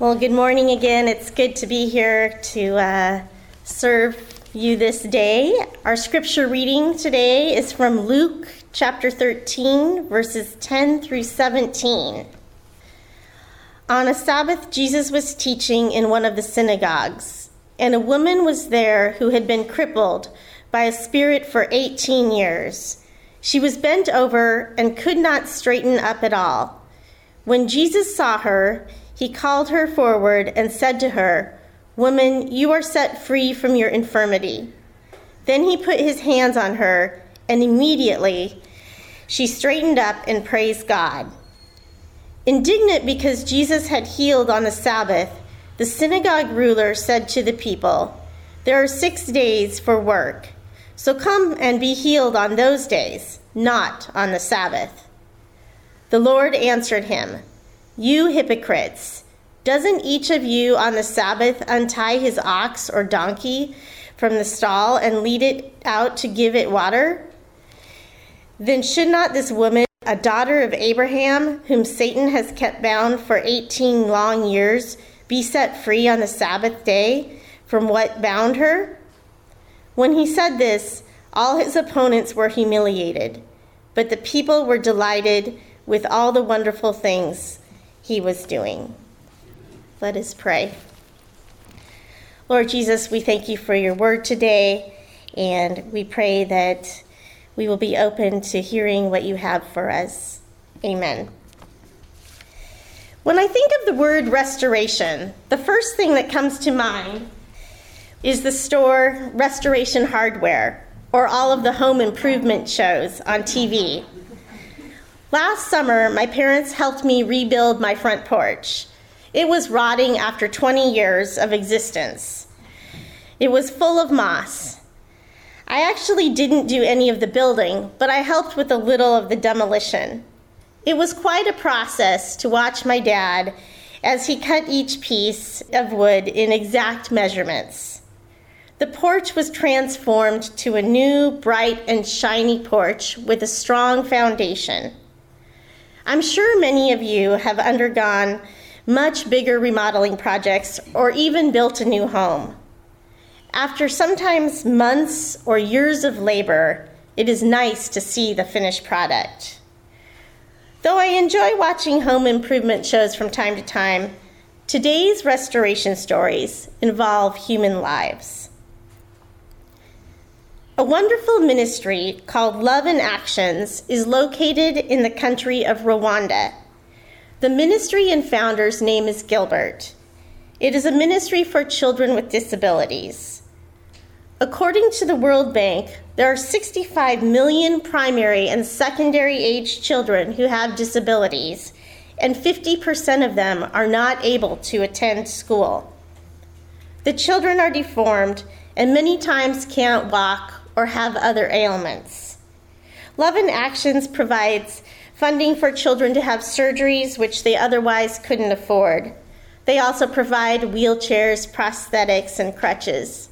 Well, good morning again. It's good to be here to uh, serve you this day. Our scripture reading today is from Luke chapter 13, verses 10 through 17. On a Sabbath, Jesus was teaching in one of the synagogues, and a woman was there who had been crippled by a spirit for 18 years. She was bent over and could not straighten up at all. When Jesus saw her, he called her forward and said to her, Woman, you are set free from your infirmity. Then he put his hands on her, and immediately she straightened up and praised God. Indignant because Jesus had healed on the Sabbath, the synagogue ruler said to the people, There are six days for work, so come and be healed on those days, not on the Sabbath. The Lord answered him, You hypocrites, doesn't each of you on the Sabbath untie his ox or donkey from the stall and lead it out to give it water? Then should not this woman, a daughter of Abraham, whom Satan has kept bound for 18 long years, be set free on the Sabbath day from what bound her? When he said this, all his opponents were humiliated, but the people were delighted with all the wonderful things he was doing. Let us pray. Lord Jesus, we thank you for your word today, and we pray that we will be open to hearing what you have for us. Amen. When I think of the word restoration, the first thing that comes to mind is the store Restoration Hardware or all of the home improvement shows on TV. Last summer, my parents helped me rebuild my front porch. It was rotting after 20 years of existence. It was full of moss. I actually didn't do any of the building, but I helped with a little of the demolition. It was quite a process to watch my dad as he cut each piece of wood in exact measurements. The porch was transformed to a new, bright, and shiny porch with a strong foundation. I'm sure many of you have undergone much bigger remodeling projects or even built a new home. After sometimes months or years of labor, it is nice to see the finished product. Though I enjoy watching home improvement shows from time to time, today's restoration stories involve human lives. A wonderful ministry called Love in Actions is located in the country of Rwanda. The ministry and founder's name is Gilbert. It is a ministry for children with disabilities. According to the World Bank, there are 65 million primary and secondary age children who have disabilities, and 50% of them are not able to attend school. The children are deformed and many times can't walk or have other ailments. Love in Actions provides funding for children to have surgeries which they otherwise couldn't afford. They also provide wheelchairs, prosthetics, and crutches.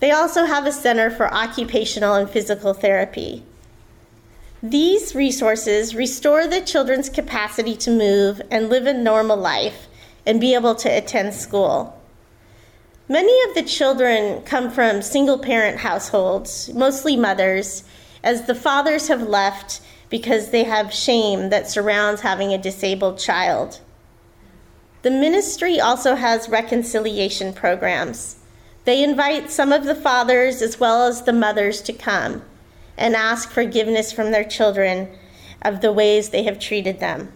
They also have a center for occupational and physical therapy. These resources restore the children's capacity to move and live a normal life and be able to attend school. Many of the children come from single parent households, mostly mothers, as the fathers have left because they have shame that surrounds having a disabled child. The ministry also has reconciliation programs. They invite some of the fathers as well as the mothers to come and ask forgiveness from their children of the ways they have treated them.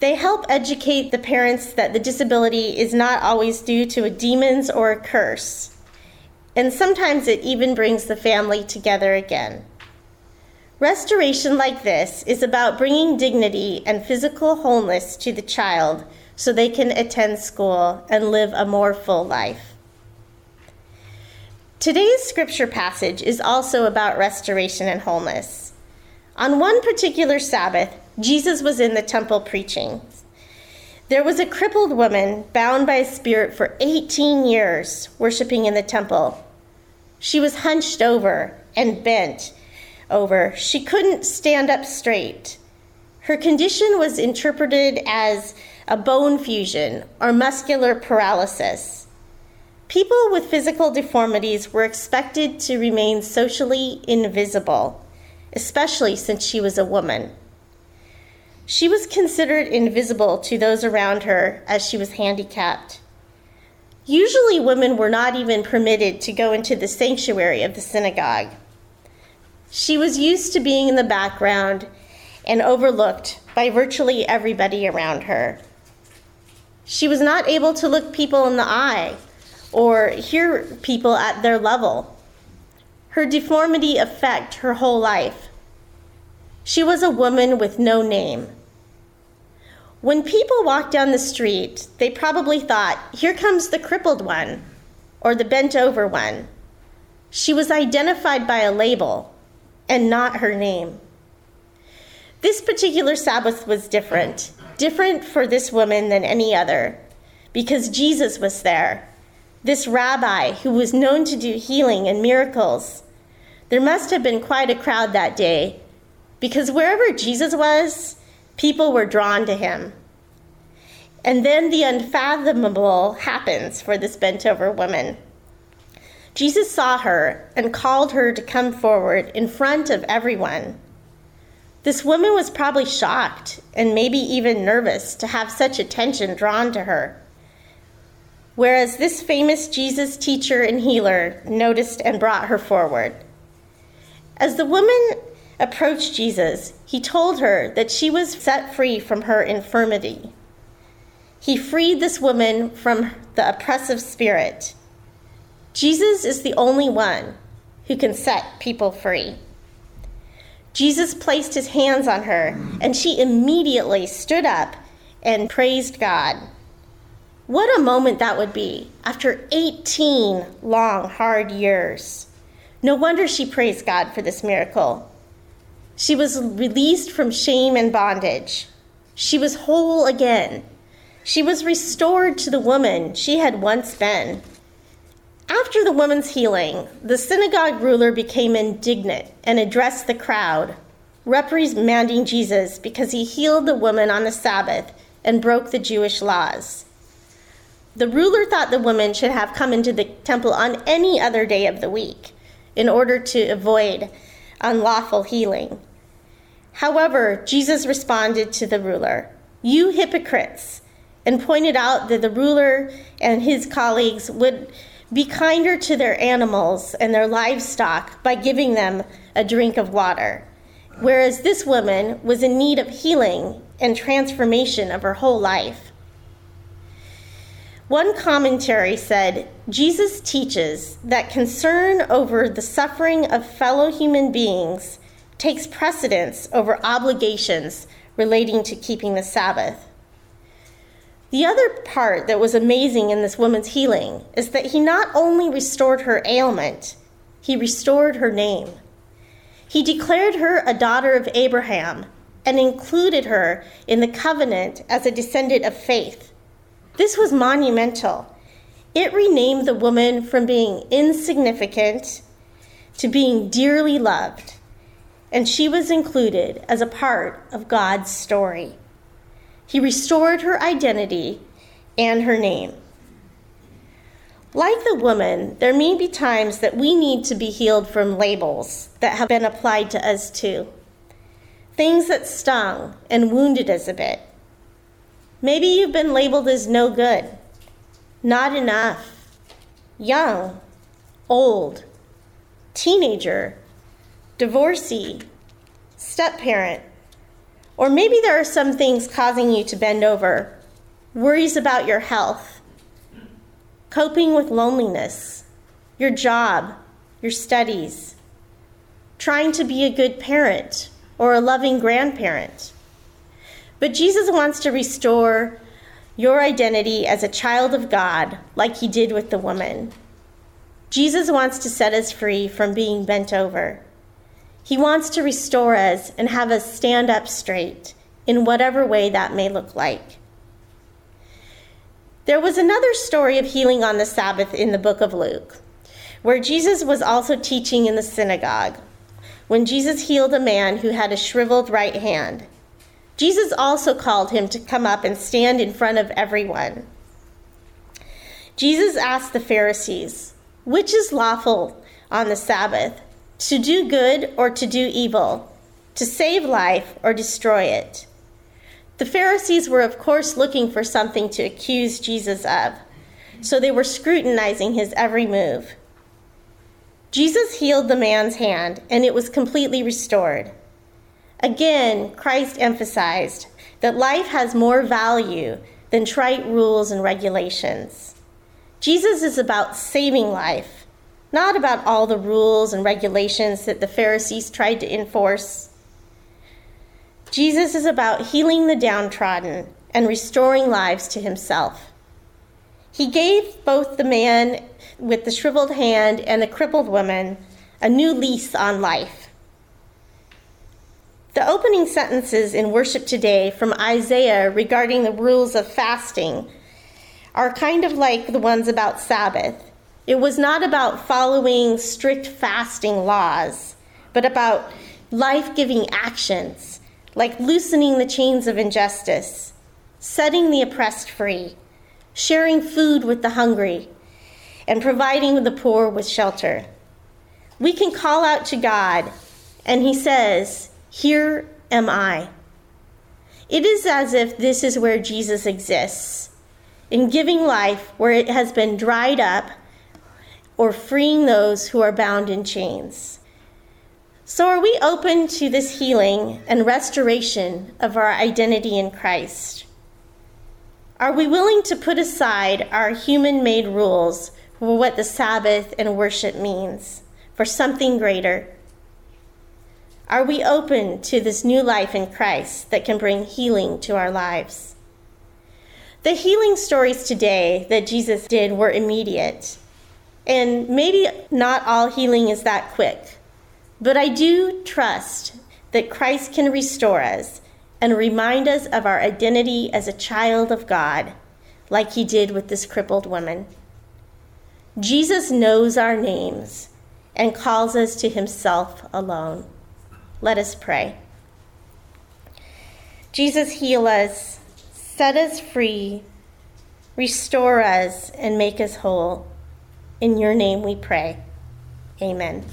They help educate the parents that the disability is not always due to a demons or a curse, and sometimes it even brings the family together again. Restoration like this is about bringing dignity and physical wholeness to the child so they can attend school and live a more full life. Today's scripture passage is also about restoration and wholeness. On one particular Sabbath, Jesus was in the temple preaching. There was a crippled woman bound by a spirit for 18 years worshiping in the temple. She was hunched over and bent over. She couldn't stand up straight. Her condition was interpreted as a bone fusion, or muscular paralysis. People with physical deformities were expected to remain socially invisible, especially since she was a woman. She was considered invisible to those around her as she was handicapped. Usually, women were not even permitted to go into the sanctuary of the synagogue. She was used to being in the background and overlooked by virtually everybody around her. She was not able to look people in the eye or hear people at their level. Her deformity affected her whole life. She was a woman with no name. When people walked down the street, they probably thought, here comes the crippled one or the bent over one. She was identified by a label and not her name. This particular Sabbath was different, different for this woman than any other, because Jesus was there, this rabbi who was known to do healing and miracles. There must have been quite a crowd that day, because wherever Jesus was, people were drawn to him. And then the unfathomable happens for this bent over woman. Jesus saw her and called her to come forward in front of everyone. This woman was probably shocked and maybe even nervous to have such attention drawn to her. Whereas this famous Jesus teacher and healer noticed and brought her forward. As the woman approached Jesus, he told her that she was set free from her infirmity. He freed this woman from the oppressive spirit. Jesus is the only one who can set people free. Jesus placed his hands on her, and she immediately stood up and praised God. What a moment that would be after 18 long, hard years. No wonder she praised God for this miracle. She was released from shame and bondage. She was whole again. She was restored to the woman she had once been. After the woman's healing, the synagogue ruler became indignant and addressed the crowd, reprimanding Jesus because he healed the woman on the Sabbath and broke the Jewish laws. The ruler thought the woman should have come into the temple on any other day of the week in order to avoid unlawful healing. However, Jesus responded to the ruler, You hypocrites, and pointed out that the ruler and his colleagues would be kinder to their animals and their livestock by giving them a drink of water. Whereas this woman was in need of healing and transformation of her whole life. One commentary said Jesus teaches that concern over the suffering of fellow human beings takes precedence over obligations relating to keeping the Sabbath. The other part that was amazing in this woman's healing is that he not only restored her ailment, he restored her name. He declared her a daughter of Abraham and included her in the covenant as a descendant of faith. This was monumental. It renamed the woman from being insignificant to being dearly loved, and she was included as a part of God's story. He restored her identity and her name. Like the woman, there may be times that we need to be healed from labels that have been applied to us too. Things that stung and wounded us a bit. Maybe you've been labeled as no good, not enough, young, old, teenager, divorcee, step parent, or maybe there are some things causing you to bend over. Worries about your health, coping with loneliness, your job, your studies, trying to be a good parent or a loving grandparent. But Jesus wants to restore your identity as a child of God, like he did with the woman. Jesus wants to set us free from being bent over. He wants to restore us and have us stand up straight in whatever way that may look like. There was another story of healing on the Sabbath in the book of Luke, where Jesus was also teaching in the synagogue when Jesus healed a man who had a shriveled right hand. Jesus also called him to come up and stand in front of everyone. Jesus asked the Pharisees, Which is lawful on the Sabbath, to do good or to do evil, to save life or destroy it? The Pharisees were, of course, looking for something to accuse Jesus of, so they were scrutinizing his every move. Jesus healed the man's hand, and it was completely restored. Again, Christ emphasized that life has more value than trite rules and regulations. Jesus is about saving life, not about all the rules and regulations that the Pharisees tried to enforce. Jesus is about healing the downtrodden and restoring lives to himself. He gave both the man with the shriveled hand and the crippled woman a new lease on life. The opening sentences in worship today from Isaiah regarding the rules of fasting are kind of like the ones about Sabbath. It was not about following strict fasting laws, but about life giving actions like loosening the chains of injustice, setting the oppressed free, sharing food with the hungry, and providing the poor with shelter. We can call out to God, and He says, Here am I. It is as if this is where Jesus exists, in giving life where it has been dried up, or freeing those who are bound in chains. So, are we open to this healing and restoration of our identity in Christ? Are we willing to put aside our human made rules for what the Sabbath and worship means for something greater? Are we open to this new life in Christ that can bring healing to our lives? The healing stories today that Jesus did were immediate, and maybe not all healing is that quick. But I do trust that Christ can restore us and remind us of our identity as a child of God, like he did with this crippled woman. Jesus knows our names and calls us to himself alone. Let us pray. Jesus, heal us, set us free, restore us, and make us whole. In your name we pray. Amen.